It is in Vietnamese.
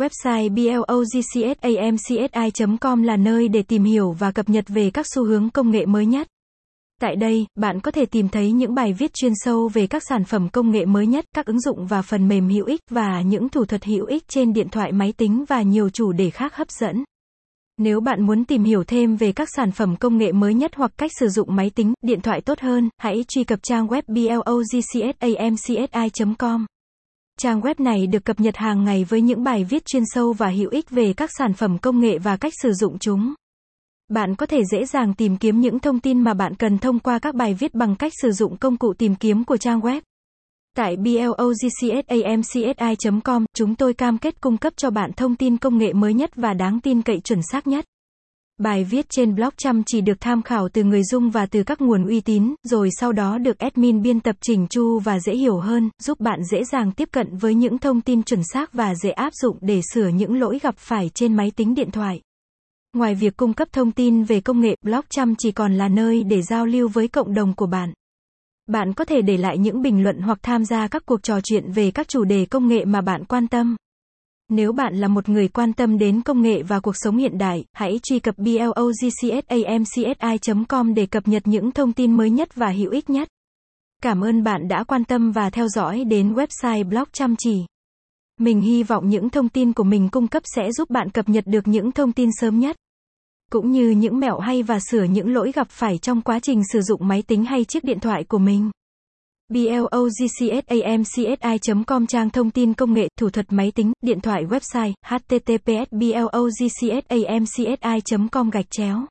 Website blogcsamcsi.com là nơi để tìm hiểu và cập nhật về các xu hướng công nghệ mới nhất. Tại đây, bạn có thể tìm thấy những bài viết chuyên sâu về các sản phẩm công nghệ mới nhất, các ứng dụng và phần mềm hữu ích và những thủ thuật hữu ích trên điện thoại máy tính và nhiều chủ đề khác hấp dẫn. Nếu bạn muốn tìm hiểu thêm về các sản phẩm công nghệ mới nhất hoặc cách sử dụng máy tính, điện thoại tốt hơn, hãy truy cập trang web blogcsamcsi.com. Trang web này được cập nhật hàng ngày với những bài viết chuyên sâu và hữu ích về các sản phẩm công nghệ và cách sử dụng chúng. Bạn có thể dễ dàng tìm kiếm những thông tin mà bạn cần thông qua các bài viết bằng cách sử dụng công cụ tìm kiếm của trang web. Tại blogcsamcsi.com, chúng tôi cam kết cung cấp cho bạn thông tin công nghệ mới nhất và đáng tin cậy chuẩn xác nhất. Bài viết trên blog chăm chỉ được tham khảo từ người dung và từ các nguồn uy tín, rồi sau đó được admin biên tập chỉnh chu và dễ hiểu hơn, giúp bạn dễ dàng tiếp cận với những thông tin chuẩn xác và dễ áp dụng để sửa những lỗi gặp phải trên máy tính điện thoại. Ngoài việc cung cấp thông tin về công nghệ, blog chăm chỉ còn là nơi để giao lưu với cộng đồng của bạn. Bạn có thể để lại những bình luận hoặc tham gia các cuộc trò chuyện về các chủ đề công nghệ mà bạn quan tâm. Nếu bạn là một người quan tâm đến công nghệ và cuộc sống hiện đại, hãy truy cập blogcsamcsi.com để cập nhật những thông tin mới nhất và hữu ích nhất. Cảm ơn bạn đã quan tâm và theo dõi đến website blog chăm chỉ. Mình hy vọng những thông tin của mình cung cấp sẽ giúp bạn cập nhật được những thông tin sớm nhất. Cũng như những mẹo hay và sửa những lỗi gặp phải trong quá trình sử dụng máy tính hay chiếc điện thoại của mình blogcsamcsi.com trang thông tin công nghệ, thủ thuật máy tính, điện thoại website, https blogcsamcsi.com gạch chéo.